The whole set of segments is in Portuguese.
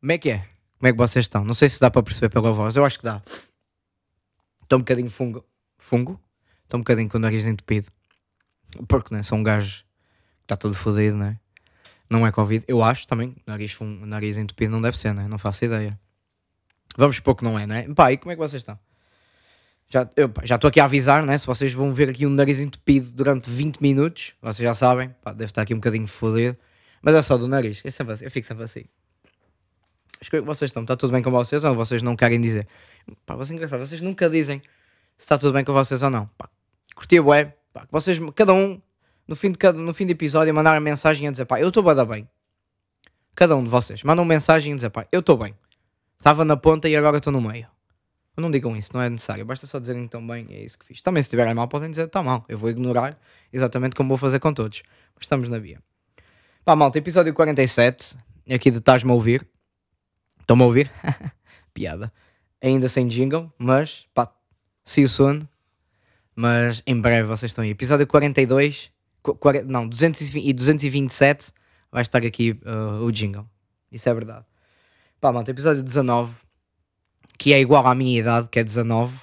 Como é que é? Como é que vocês estão? Não sei se dá para perceber pela voz, eu acho que dá. Estou um bocadinho fungo. Fungo? Estou um bocadinho com o nariz entupido. Porque, né? Sou um gajo que está todo fodido, né? Não é Covid. Eu acho também. Nariz, fun... nariz entupido não deve ser, né? Não faço ideia. Vamos supor que não é, né? Pá, e como é que vocês estão? Já, eu, estou aqui a avisar, né? Se vocês vão ver aqui um nariz entupido durante 20 minutos, vocês já sabem, pá, deve estar aqui um bocadinho fodido. Mas é só do nariz. É sempre assim. Eu fico sempre assim. Mas é que vocês estão? Está tudo bem com vocês ou vocês não querem dizer? Pá, vocês engraçado, vocês nunca dizem se está tudo bem com vocês ou não. Pá, curti bué, pá, vocês, cada um, no fim de, cada, no fim do episódio, mandar a mensagem a dizer, pá, eu estou bem, bem. Cada um de vocês, mandam mensagem a dizer, pá, eu estou bem. Estava na ponta e agora estou no meio. Não digam isso, não é necessário. Basta só dizerem que estão bem é isso que fiz. Também se estiverem mal, podem dizer está mal. Eu vou ignorar exatamente como vou fazer com todos. Mas estamos na via. Pá, malta, episódio 47. Aqui de Estás-me a ouvir. Estão-me a ouvir? Piada. Ainda sem jingle, mas pá, see you soon. Mas em breve vocês estão aí. Episódio 42, 40, não, 220, e 227 vai estar aqui uh, o jingle. Isso é verdade. Pá, malta, episódio 19, que é igual à minha idade, que é 19.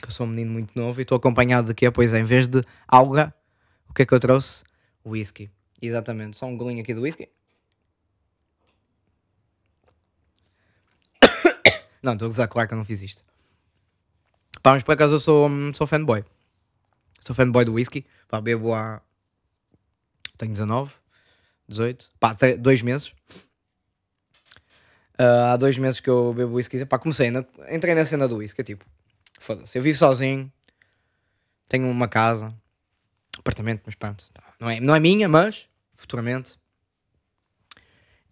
Que eu sou um menino muito novo e estou acompanhado de quê? Pois é, em vez de alga, o que é que eu trouxe? Whisky. Exatamente, só um golinho aqui do whisky. Não, estou a gozar, claro que eu não fiz isto. Pá, mas por acaso eu sou, sou fanboy. Sou fanboy do whisky. Pá, bebo há. Tenho 19, 18. Pá, até dois meses. Uh, há dois meses que eu bebo whisky. Pá, comecei, na, entrei na cena do whisky. Tipo, foda-se, eu vivo sozinho. Tenho uma casa, apartamento, mas pronto. Tá. Não, é, não é minha, mas futuramente.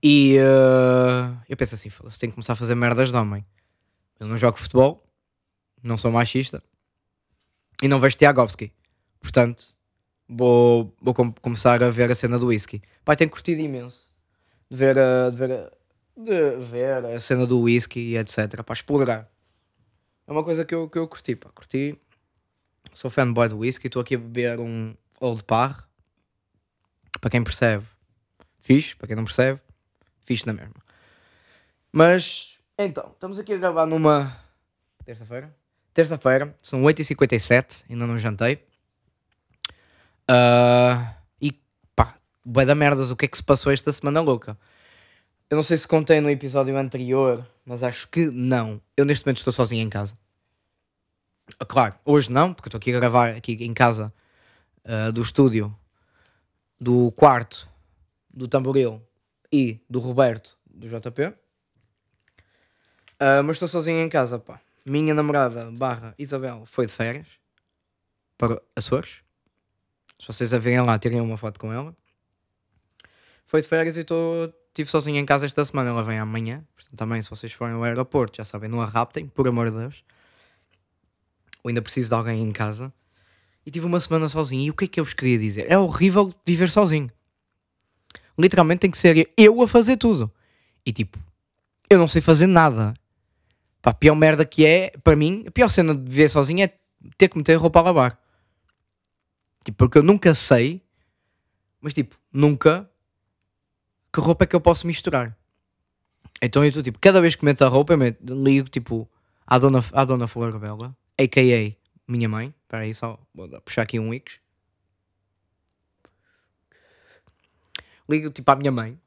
E uh, eu penso assim, foda-se, tenho que começar a fazer merdas de homem. Eu não jogo futebol, não sou machista e não vejo Tiagovski. Portanto, vou, vou com começar a ver a cena do whisky. Pai, tenho curtido imenso de ver a, de ver a, de ver a cena do whisky e etc. Para explorar. É uma coisa que eu, que eu curti, pá. Curti. Sou fanboy do whisky. Estou aqui a beber um Old Par. Para quem percebe, fixe. Para quem não percebe, fixe na mesma. Mas, então, estamos aqui a gravar numa terça-feira. Terça-feira, são 8h57, ainda não jantei. Uh, e pá, bué da merdas, o que é que se passou esta semana louca? Eu não sei se contei no episódio anterior, mas acho que não. Eu neste momento estou sozinho em casa. Ah, claro, hoje não, porque estou aqui a gravar aqui em casa uh, do estúdio, do quarto, do Tamboril e do Roberto, do JP. Uh, mas estou sozinho em casa, pá. Minha namorada, barra Isabel, foi de férias para Açores. Se vocês a verem lá, tirem uma foto com ela. Foi de férias e estou estive sozinho em casa esta semana, ela vem amanhã. Portanto, também, se vocês forem ao aeroporto, já sabem, não a raptem, por amor de Deus. Ou ainda preciso de alguém em casa. E tive uma semana sozinho. E o que é que eu vos queria dizer? É horrível viver sozinho. Literalmente tem que ser eu a fazer tudo. E tipo, eu não sei fazer nada. Pá, a pior merda que é, para mim, a pior cena de viver sozinho é ter que meter roupa a lavar. Tipo, porque eu nunca sei, mas tipo, nunca que roupa é que eu posso misturar. Então eu estou tipo, cada vez que meto a roupa, eu meto, ligo tipo à dona, à dona Flor Bela, a.k.a. minha mãe. Espera aí, só vou puxar aqui um Wix. Ligo tipo à minha mãe.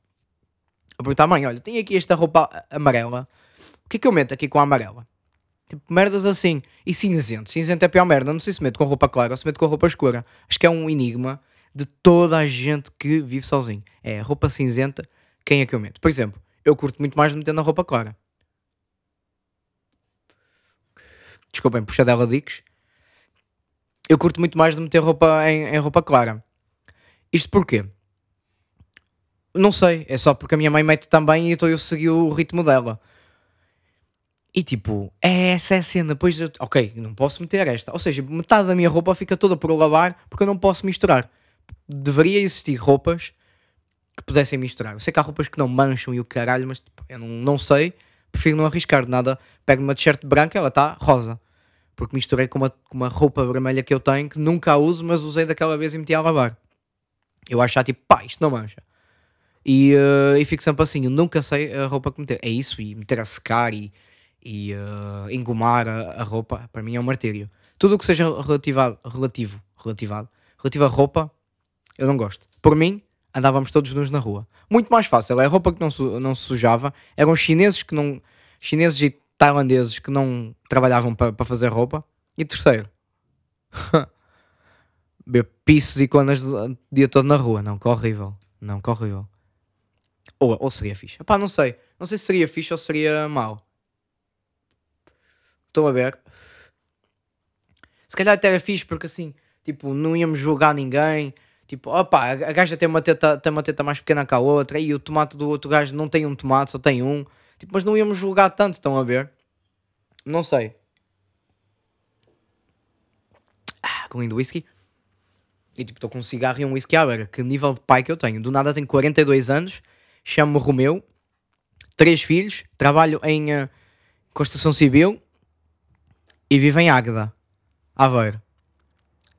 A perguntar, mãe, olha, tenho aqui esta roupa amarela. O que é que eu meto aqui com a amarela? Tipo, merdas assim. E cinzento. Cinzento é pior merda. Não sei se meto com roupa clara ou se meto com roupa escura. Acho que é um enigma de toda a gente que vive sozinho. É roupa cinzenta, quem é que eu meto? Por exemplo, eu curto muito mais de meter na roupa clara. Desculpem, puxadela dicas. Eu curto muito mais de meter roupa em, em roupa clara. Isto porquê? Não sei, é só porque a minha mãe mete também e então eu segui o ritmo dela. E tipo, é essa é a cena. Depois eu, ok, não posso meter esta. Ou seja, metade da minha roupa fica toda por lavar porque eu não posso misturar. Deveria existir roupas que pudessem misturar. Eu sei que há roupas que não mancham e o caralho, mas tipo, eu não, não sei. Prefiro não arriscar de nada. Pego uma t-shirt branca, ela está rosa. Porque misturei com uma, com uma roupa vermelha que eu tenho que nunca a uso, mas usei daquela vez e meti a lavar. Eu acho tipo, pá, isto não mancha. E, uh, e fico sempre assim, eu nunca sei a roupa que meter. É isso, e meter a secar e, e uh, engomar a, a, roupa, para mim é um martírio. Tudo o que seja relativado, relativo, relativado, relativo roupa, eu não gosto. Por mim, andávamos todos nus na rua. Muito mais fácil, é roupa que não, su não se sujava, eram chineses que não. chineses e tailandeses que não trabalhavam para pa fazer roupa. E terceiro, pisos e conas o dia todo na rua. Não, que horrível. Não, que horrível. Ou, ou seria fixe. Pá, não sei. Não sei se seria fixe ou seria mau. Estou a ver. Se calhar até era fixe porque assim, tipo, não íamos julgar ninguém. Tipo, opá, a gaja tem uma, teta, tem uma teta mais pequena que a outra e o tomate do outro gajo não tem um tomate, só tem um. Tipo, mas não íamos julgar tanto, estão a ver? Não sei. Ah, com whisky. E tipo, estou com um cigarro e um whisky à beira. Que nível de pai que eu tenho? Do nada tenho 42 anos, chamo-me Romeu, três filhos, trabalho em uh, construção civil e vivo em Águeda, Aveiro.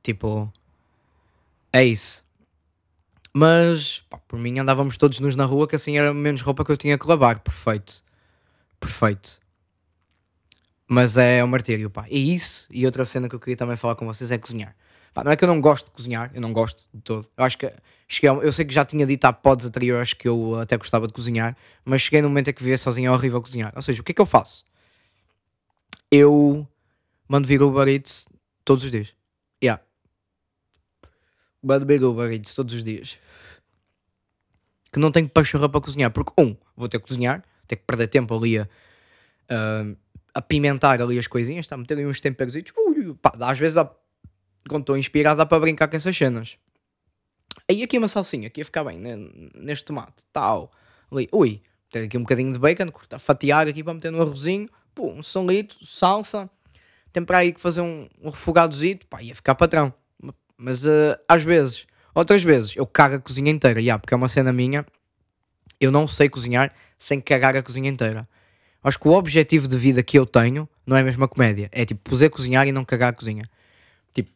Tipo, é isso. Mas, pá, por mim andávamos todos nus na rua, que assim era menos roupa que eu tinha que lavar. Perfeito. Perfeito. Mas é um martírio, pá. E isso, e outra cena que eu queria também falar com vocês é cozinhar. Pá, não é que eu não gosto de cozinhar, eu não gosto de todo. Eu acho que cheguei, eu sei que já tinha dito há pods anteriores que eu até gostava de cozinhar, mas cheguei no momento em que vivia sozinho é horrível cozinhar. Ou seja, o que é que eu faço? Eu mando vir Uber Eats todos os dias. Yeah. Mando vir Uber Eats todos os dias. Que não tenho pachorra para cozinhar, porque um, vou ter que cozinhar, ter que perder tempo ali a, uh, apimentar ali as coisinhas, tá? meter ali uns temperos e às vezes dá, quando estou inspirado dá para brincar com essas cenas. Aí aqui uma salsinha, aqui ia ficar bem né? neste tomate, tal. Ali, ui, ter aqui um bocadinho de bacon, cortar, fatiar aqui para meter no arrozinho, pô, um solito, salsa. Tem para aí que fazer um, um refogadozito, pá, ia ficar patrão. Mas uh, às vezes, outras vezes, eu cago a cozinha inteira, yeah, porque é uma cena minha. Eu não sei cozinhar sem cagar a cozinha inteira. Acho que o objetivo de vida que eu tenho não é mesmo a comédia. É tipo, poder cozinhar e não cagar a cozinha. Tipo,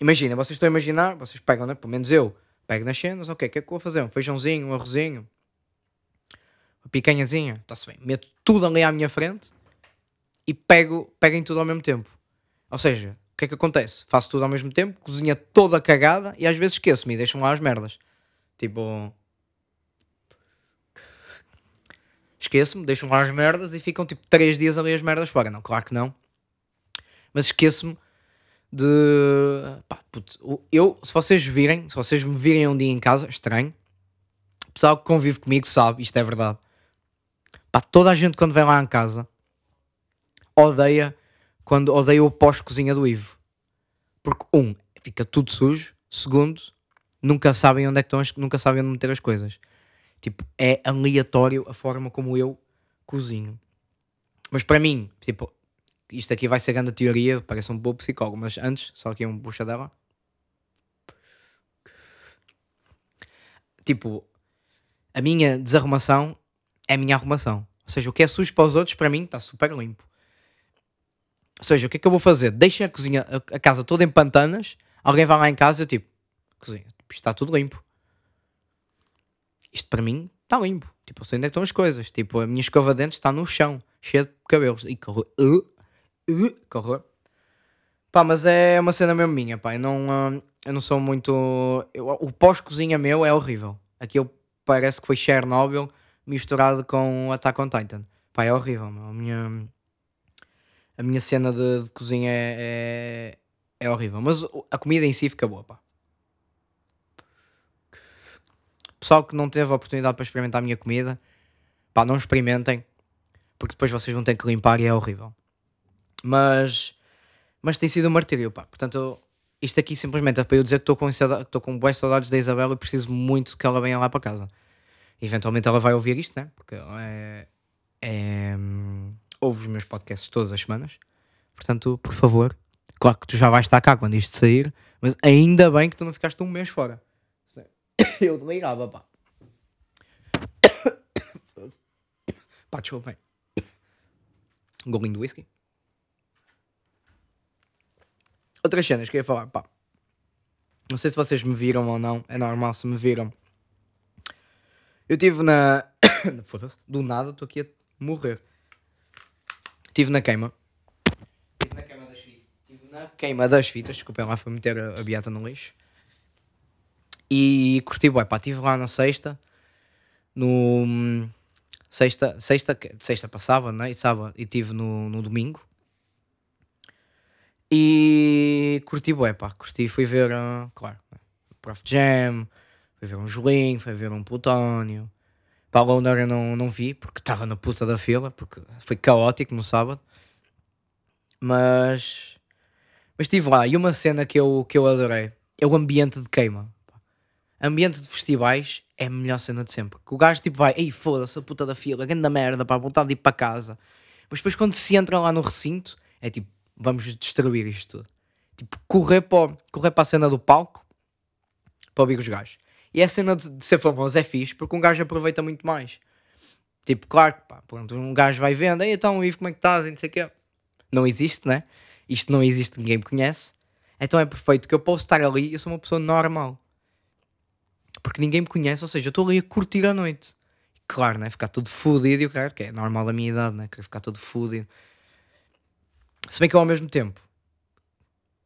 imagina, vocês estão a imaginar, vocês pegam, né? Pelo menos eu pego nas cenas, ok, o que é que eu vou fazer? Um feijãozinho, um arrozinho, uma picanhazinha, está-se bem. Meto tudo ali à minha frente e pego, pego em tudo ao mesmo tempo. Ou seja, o que é que acontece? Faço tudo ao mesmo tempo, cozinha toda cagada e às vezes esqueço-me e deixam lá as merdas. Tipo, esqueço-me, deixam lá as merdas e ficam tipo 3 dias ali as merdas fora. Não, claro que não. Mas esqueço-me de. Pá, eu, se vocês virem, se vocês me virem um dia em casa, estranho, o pessoal que convive comigo sabe, isto é verdade. Pá, toda a gente quando vem lá em casa odeia quando odeia o pós-cozinha do Ivo. Porque, um, fica tudo sujo. Segundo, nunca sabem onde é que estão, nunca sabem onde meter as coisas. Tipo, é aleatório a forma como eu cozinho. Mas para mim, tipo, isto aqui vai ser grande teoria, parece um bom psicólogo, mas antes, só aqui um puxa dela. Tipo, a minha desarrumação é a minha arrumação. Ou seja, o que é sujo para os outros, para mim, está super limpo. Ou seja, o que é que eu vou fazer? Deixa a cozinha, a, casa toda em pantanas, alguém vai lá em casa e eu tipo, cozinha, está tudo limpo isto para mim está limpo. Tipo, eu sei onde é estão as coisas. Tipo, a minha escova de dentes está no chão, cheia de cabelos. E corre. Uh, uh, corre. Pá, mas é uma cena mesmo minha, pá. Eu não, uh, eu não sou muito. Eu, o pós-cozinha meu é horrível. Aquilo parece que foi Chernobyl misturado com Attack on Titan. Pá, é horrível. A minha, a minha cena de, de cozinha é, é, é horrível. Mas a comida em si fica boa, pá. Pessoal que não teve a oportunidade para experimentar a minha comida, pá, não experimentem, porque depois vocês vão ter que limpar e é horrível. Mas, mas tem sido um martírio, pá. Portanto, isto aqui simplesmente é para eu dizer que estou com, estou com boas saudades da Isabela e preciso muito que ela venha lá para casa. Eventualmente ela vai ouvir isto, né? Porque é, é, ouve os meus podcasts todas as semanas. Portanto, por favor, claro que tu já vais estar cá quando isto sair, mas ainda bem que tu não ficaste um mês fora. eu desligava, pá. pá, desculpem. Um golinho de whisky. Outras cenas que eu ia falar, pá. Não sei se vocês me viram ou não, é normal se me viram. Eu estive na. Foda-se, do nada estou aqui a morrer. Estive na queima. Estive na queima das fitas. Estive na queima das fitas, desculpem lá, foi meter a, a beata no lixo. E curti, bué, pá, estive lá na sexta. No. Sexta, sexta, que- sexta passava, né? E sábado, e estive no, no domingo. E curti, bué, pá, curti. Fui ver, ah, claro, né, Prof Jam, fui ver um Julinho, fui ver um Plutónio. Para a Londra eu não, não vi, porque estava na puta da fila, porque foi caótico no sábado. Mas. Mas estive lá, e uma cena que eu, que eu adorei é o ambiente de queima. Ambiente de festivais é a melhor cena de sempre. Que o gajo tipo vai, ei foda-se, a puta da fila, grande merda, pá, vontade de ir para casa. Mas depois quando se entra lá no recinto, é tipo, vamos destruir isto tudo. Tipo, correr para, correr para a cena do palco para ouvir os gajos. E a cena de, de ser famoso é fixe porque um gajo aproveita muito mais. Tipo, claro pá, pronto, um gajo vai vendo, ei então, Ivo, como é que estás? E não sei o quê. Não existe, né? Isto não existe, ninguém me conhece. Então é perfeito que eu posso estar ali eu sou uma pessoa normal. Porque ninguém me conhece, ou seja, eu estou ali a curtir a noite. Claro, né? Ficar todo fodido e o cara, que é normal da minha idade, né? Querer ficar todo fodido. Se bem que eu ao mesmo tempo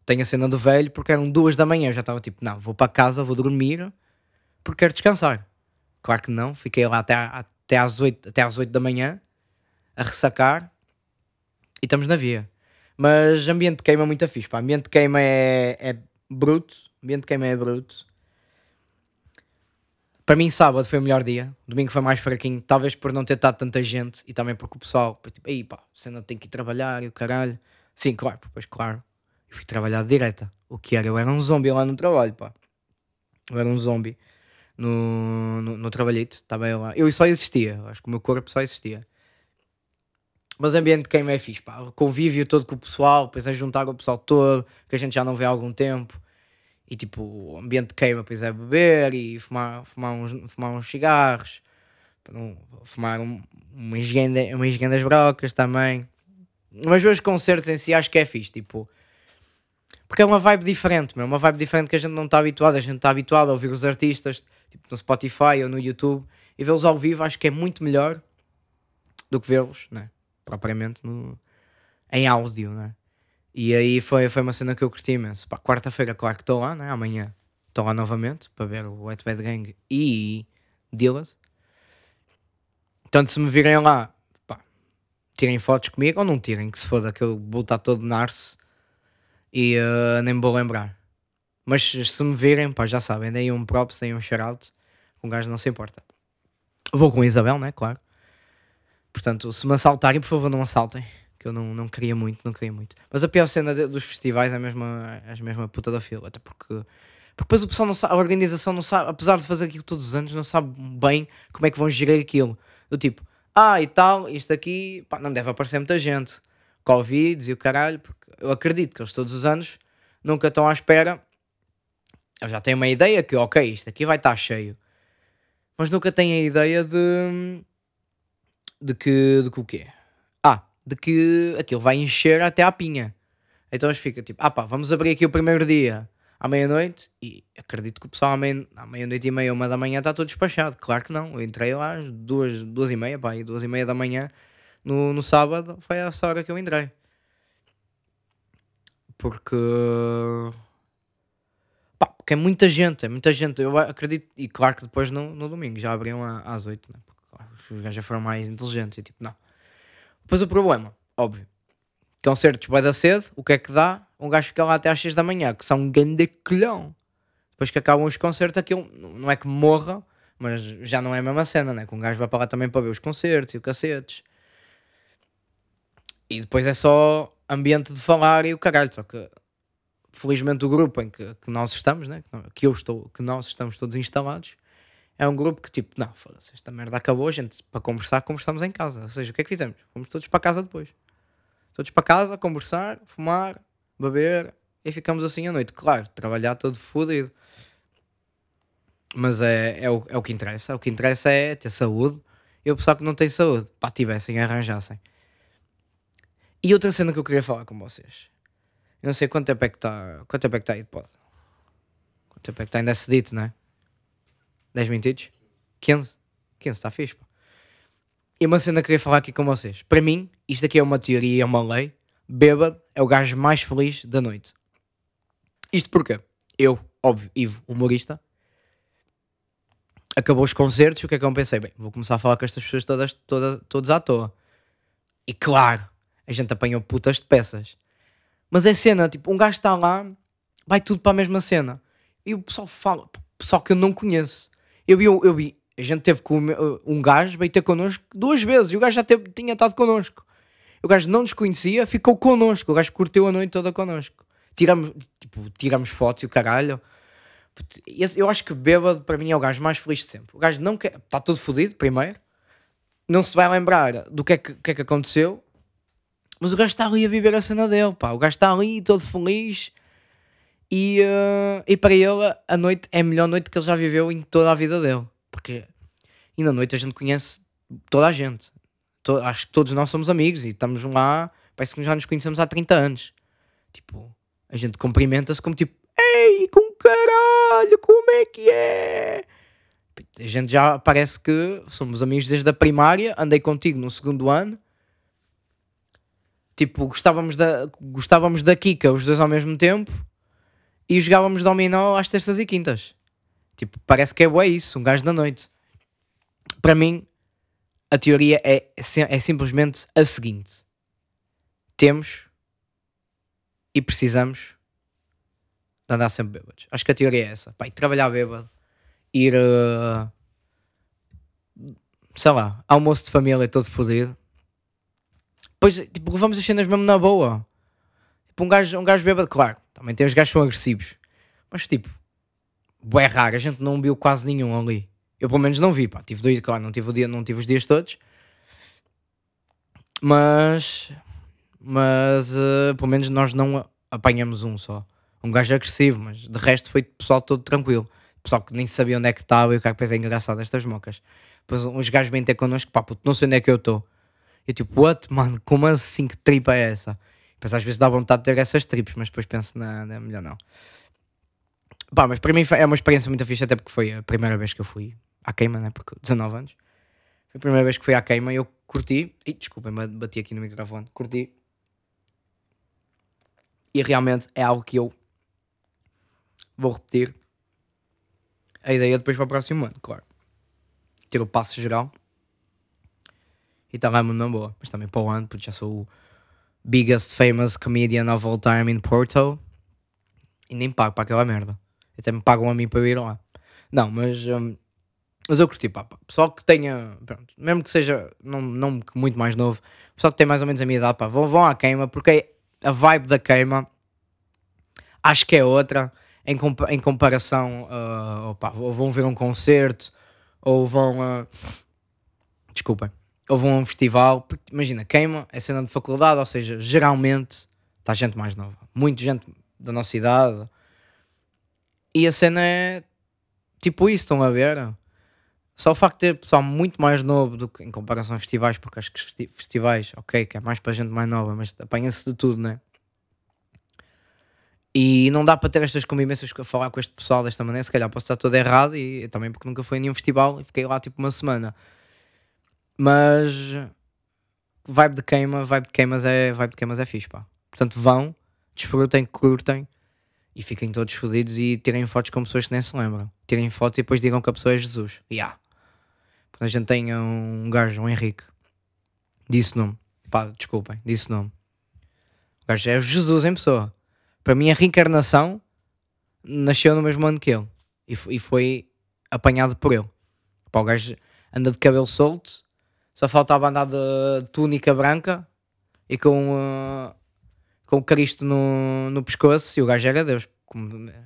tenho a cena do velho porque eram duas da manhã. Eu já estava tipo, não, vou para casa, vou dormir porque quero descansar. Claro que não, fiquei lá até, até, às 8, até às 8 da manhã a ressacar e estamos na via. Mas ambiente de queima é muito fixe. Pá. Ambiente de queima é, é bruto. Ambiente de queima é bruto. Para mim, sábado foi o melhor dia. Domingo foi mais fraquinho. Talvez por não ter estado tanta gente e também porque o pessoal, tipo, aí pá, você não tem que ir trabalhar e o caralho. Sim, claro, pois claro. Eu fui trabalhar de direta. O que era? Eu era um zombie lá no trabalho, pá. Eu era um zombie no, no, no trabalhito. Estava eu lá. Eu só existia. Acho que o meu corpo só existia. Mas ambiente de queima é fixe, pá. Convívio todo com o pessoal, depois a juntar o pessoal todo, que a gente já não vê há algum tempo. E tipo, o ambiente de queima, depois é beber e fumar, fumar, uns, fumar uns cigarros, fumar um, umas, grandes, umas grandes brocas também. Mas os concertos em si acho que é fixe, tipo. Porque é uma vibe diferente, meu, uma vibe diferente que a gente não está habituado. A gente está habituado a ouvir os artistas, tipo no Spotify ou no YouTube, e vê-los ao vivo acho que é muito melhor do que vê-los, né? propriamente no, em áudio, né? E aí foi, foi uma cena que eu curti imenso. Quarta-feira, claro que estou lá, né? Amanhã estou lá novamente para ver o Wet Bad Gang e Dillas. Portanto, se me virem lá, pá, tirem fotos comigo ou não tirem, que se foda, que eu vou estar todo narce e eh, nem me vou lembrar. Mas se me virem, pá, já sabem, deem um props, deem um shout-out, um gajo não se importa. Vou com a Isabel, né? Claro. Portanto, se me assaltarem, por favor, não assaltem. Que eu não, não queria muito, não queria muito. Mas a pior cena de- dos festivais é a mesma, é a mesma puta da fila. Até porque, porque depois o pessoal não sabe, a organização não sabe, apesar de fazer aquilo todos os anos, não sabe bem como é que vão gerir aquilo. Do tipo, ah, e tal, isto aqui, pá, não deve aparecer muita gente. Covid e o caralho, porque eu acredito que eles todos os anos nunca estão à espera. Eu já tenho uma ideia que, ok, isto aqui vai estar cheio. Mas nunca têm a ideia de de que, de que o quê? Ah, de que aquilo vai encher até à pinha. Então ficam tipo, ah pá, vamos abrir aqui o primeiro dia à meia-noite e acredito que o pessoal à meia-noite e meia, uma da manhã está todo despachado. Claro que não, eu entrei lá às duas, duas e meia, pá, e duas e meia da manhã no, no sábado foi essa hora que eu entrei. Porque... Pá, porque é muita gente, é muita gente. Eu acredito, e claro que depois no, no domingo já abriam à- às 8, né? porque claro, os gajos já foram mais inteligentes. E tipo, não. Depois o problema, óbvio, concertos vai dar cedo, o que é que dá? Um gajo fica lá até às 6 da manhã, que são um grande colhão. Depois que acabam os concertos, aquilo não é que morra, mas já não é a mesma cena, né? Que um gajo vai para lá também para ver os concertos e os cacetes. E depois é só ambiente de falar e o caralho. Só que felizmente o grupo em que, que nós estamos, né? que, eu estou, que nós estamos todos instalados, é um grupo que tipo, não, foda-se, esta merda acabou, gente para conversar, conversamos em casa. Ou seja, o que é que fizemos? Fomos todos para casa depois. Todos para casa, conversar, fumar, beber e ficamos assim à noite. Claro, trabalhar todo fodido. Mas é, é, o, é o que interessa. O que interessa é ter saúde e o pessoal que não tem saúde, pá, tivessem, arranjassem. E outra cena que eu queria falar com vocês. Eu não sei quanto tempo é que está. Quanto tempo é que está aí de pod? Quanto tempo é que está ainda cedito, não é? 10 minutitos? 15? pequeno, está fixe. Pá. E uma cena que eu queria falar aqui com vocês. Para mim, isto aqui é uma teoria, é uma lei. Bêbado é o gajo mais feliz da noite. Isto porque eu, óbvio, Ivo, humorista, acabou os concertos o que é que eu pensei? Bem, vou começar a falar com estas pessoas todas, todas, todas à toa. E claro, a gente apanhou putas de peças. Mas é cena, tipo, um gajo está lá, vai tudo para a mesma cena. E o pessoal fala, pessoal que eu não conheço. Eu vi, eu vi a gente teve com um gajo, veio ter connosco duas vezes e o gajo já teve, tinha estado connosco. O gajo não nos conhecia, ficou connosco. O gajo curtiu a noite toda connosco. Tiramos, tipo, tiramos fotos e o caralho. Eu acho que bêbado para mim é o gajo mais feliz de sempre. O gajo não quer, está todo fodido, primeiro, não se vai lembrar do que é que, que, é que aconteceu, mas o gajo está ali a viver a cena dele, pá. O gajo está ali todo feliz e, uh, e para ele a noite é a melhor noite que ele já viveu em toda a vida dele. Porque e na noite a gente conhece toda a gente. To, acho que todos nós somos amigos e estamos lá, parece que já nos conhecemos há 30 anos. Tipo, a gente cumprimenta-se como tipo, ei, com caralho, como é que é? A gente já parece que somos amigos desde a primária, andei contigo no segundo ano. Tipo, gostávamos da, gostávamos da Kika os dois ao mesmo tempo e jogávamos dominó às terças e quintas. Tipo, parece que é bué isso, um gajo da noite. Para mim, a teoria é, é simplesmente a seguinte: temos e precisamos de andar sempre bêbados. Acho que a teoria é essa. Pai, trabalhar bêbado, ir, uh, sei lá, almoço de família todo fodido. Depois, tipo, levamos as cenas mesmo na boa. Tipo, um gajo, um gajo bêbado, claro, também tem os gajos que são agressivos. Mas, tipo, bué raro, a gente não viu quase nenhum ali. Eu pelo menos não vi, pá. Tive dois, claro, não tive, o dia, não tive os dias todos. Mas. Mas uh, pelo menos nós não apanhamos um só. Um gajo agressivo, mas de resto foi pessoal todo tranquilo. Pessoal que nem sabia onde é que estava e o cara depois é engraçado estas mocas. Depois uns gajos vêm ter connosco, pá, puto, não sei onde é que eu estou. Eu tipo, what, mano, como assim que tripa é essa? Depois às vezes dá vontade de ter essas trips, mas depois penso, não, não é melhor não. Pá, mas para mim é uma experiência muito fixe, até porque foi a primeira vez que eu fui à queima, né? Porque 19 anos. Foi a primeira vez que fui à queima e eu curti. E desculpem, bati aqui no microfone. Curti. E realmente é algo que eu vou repetir. A ideia depois para o próximo ano, claro. Ter o passo geral. E está muito na boa. Mas também para o ano, porque já sou o biggest famous comedian of all time in Porto. E nem pago para aquela merda. Até me pagam a mim para eu ir lá. Não, mas, um, mas eu curti, pá, pá. Pessoal que tenha, pronto, mesmo que seja não, não muito mais novo, pessoal que tem mais ou menos a minha idade, pá, vão, vão à queima, porque a vibe da queima acho que é outra em, compa em comparação, uh, opa, ou vão ver um concerto, ou vão, uh, desculpem, a um festival, porque imagina, queima é cena de faculdade, ou seja, geralmente está gente mais nova, muita gente da nossa idade, e a cena é tipo isso, estão a ver? Só o facto de ter pessoal muito mais novo do que em comparação a festivais, porque acho que festi festivais, ok, que é mais para gente mais nova, mas apanha-se de tudo, né? E não dá para ter estas convivências a falar com este pessoal desta maneira, se calhar posso estar todo errado, e também porque nunca fui a nenhum festival e fiquei lá tipo uma semana. Mas vibe de queima, vibe de queimas é, vibe de queimas é fixe, pá. Portanto, vão, desfrutem, curtem e fiquem todos fodidos e tirem fotos com pessoas que nem se lembram. Tirem fotos e depois digam que a pessoa é Jesus. Yeah. Quando a gente tem um gajo, um Henrique, disse nome. Pá, desculpem, disse nome. O gajo é Jesus em pessoa. Para mim, a reencarnação nasceu no mesmo ano que ele e, e foi apanhado por ele. Pá, o gajo anda de cabelo solto, só faltava andar de túnica branca e com. Uh, com Cristo no, no pescoço e o gajo era Deus,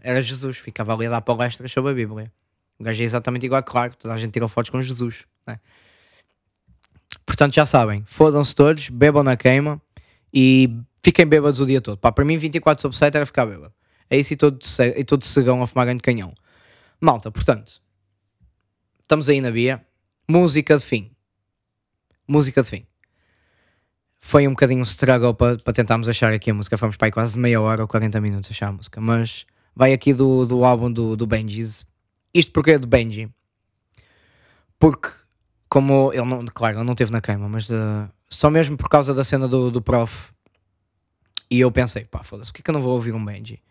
era Jesus, ficava ali a dar palestras sobre a Bíblia. O gajo é exatamente igual, claro, toda a gente tirou fotos com Jesus. Né? Portanto, já sabem, fodam-se todos, bebam na queima e fiquem bêbados o dia todo. Pá, para mim, 24 sobre 7 era ficar bêbado. É isso e todo, e todo cegão a fumar grande canhão. Malta, portanto, estamos aí na via. Música de fim. Música de fim foi um bocadinho um struggle para pa tentarmos achar aqui a música. Fomos para aí quase meia hora ou 40 minutos a achar a música. Mas vai aqui do, do álbum do, do Benji's. Isto porque é do Benji. Porque como ele não, claro, ele não teve na queima, mas uh, só mesmo por causa da cena do, do prof. E eu pensei, pá, foda-se, que é que eu não vou ouvir um Benji?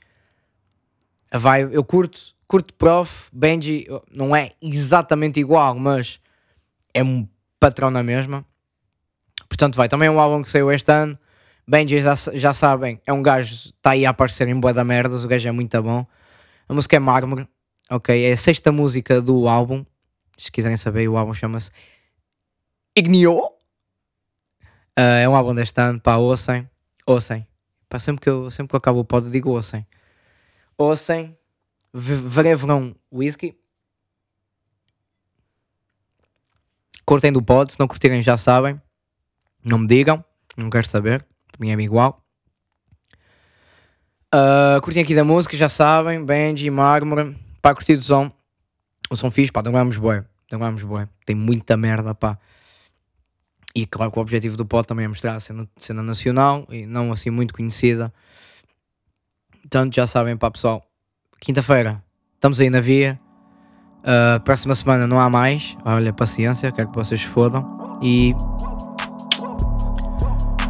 Vai, eu curto, curto prof, Benji não é exatamente igual, mas é um patrão na mesma. Portanto, vai, também é um álbum que saiu este ano. Benji já, já sabem, é um gajo, está aí a aparecer em boa da merdas, o gajo é muito bom. A música é Mármore, ok? É a sexta música do álbum. Se quiserem saber, o álbum chama-se Ignio. Uh, é um álbum deste ano, pá, ouçem, ouçem. Pá, sempre que eu, sempre que eu acabo o pod, digo ouçem. Ouçem, verão whisky. Curtem do pod, se não curtirem já sabem. Não me digam, não quero saber, para mim é igual. Uh, curtem aqui da música, já sabem, Benji, Mármore, pá, curti do som. O som fixe, pá, demoramos bué, demoramos bué. Tem muita merda, pá. E claro que o objetivo do pod também é mostrar a cena, cena nacional e não assim muito conhecida. Portanto, já sabem, pá, pessoal. Quinta-feira, estamos aí na via. Uh, próxima semana não há mais. Olha, paciência, quero que vocês fodam. E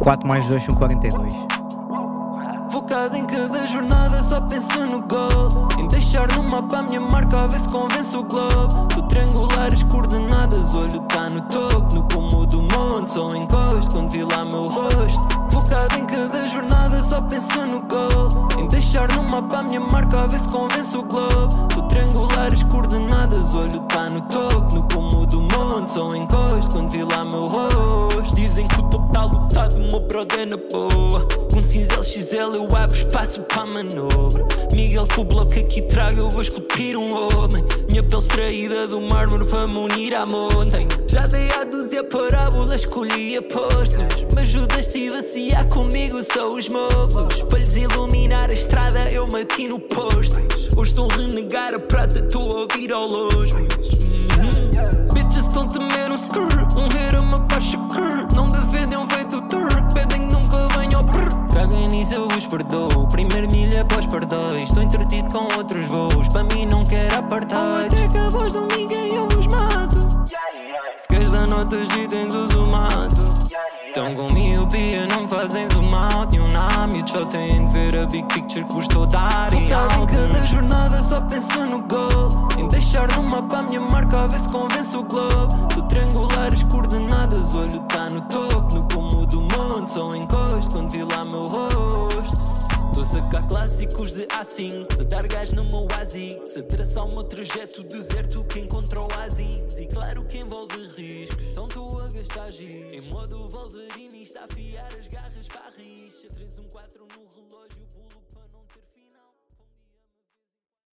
4 mais 2 são 42. Focado em cada só penso no gol. Em deixar no mapa a minha marca, a ver se convence o globo. Do triangular as coordenadas, olho tá no topo. No cumo do monte, só encosto quando vi lá meu rosto. Focado em cada jornada, só penso no gol. Em deixar no mapa a minha marca, a ver se convence o globo. Do triangular as coordenadas, olho tá no topo. No cumo do monte, só encosto quando vi lá meu rosto. Brother na boa. Com cinzel XL eu abro espaço para manobra. Miguel, com o bloco aqui trago, eu vou esculpir um homem. Minha pele extraída do mármore, vamos unir à montanha. Já dei a dúzia parábolas, escolhi apóstolos. Mas Judas estive a ciar comigo, são os móveis. Para lhes iluminar a estrada, eu mati no posto. Hoje estou a renegar a prata, estou a ouvir ao longe. Uhum. Bitches estão temer um skrr, um ver uma baixa cur. Não defendem um feito turk, pedem prr. Caguem nisso, eu vos perdoo. Primeiro milha após perdões. Estou entretido com outros voos, para mim não quero apartar. Até que a voz de ninguém eu vos mato. Se queres dar notas de tens uso mato. Estão com miopia, não fazem zoom out E um nome, só têm de ver a big picture que vos estou a dar E em cada jornada só penso no gol Em deixar no mapa a minha marca, a ver se convence o globo Do triangular as coordenadas, olho tá no topo No cumo só encosto quando vi lá meu rosto. Estou a sacar clássicos de A5 Se dar gás no meu ASICS Se traçar o meu trajeto deserto que encontrou ASICS E claro que envolve riscos Então estou a gastar giz. Em modo Wolverine está a afiar as garras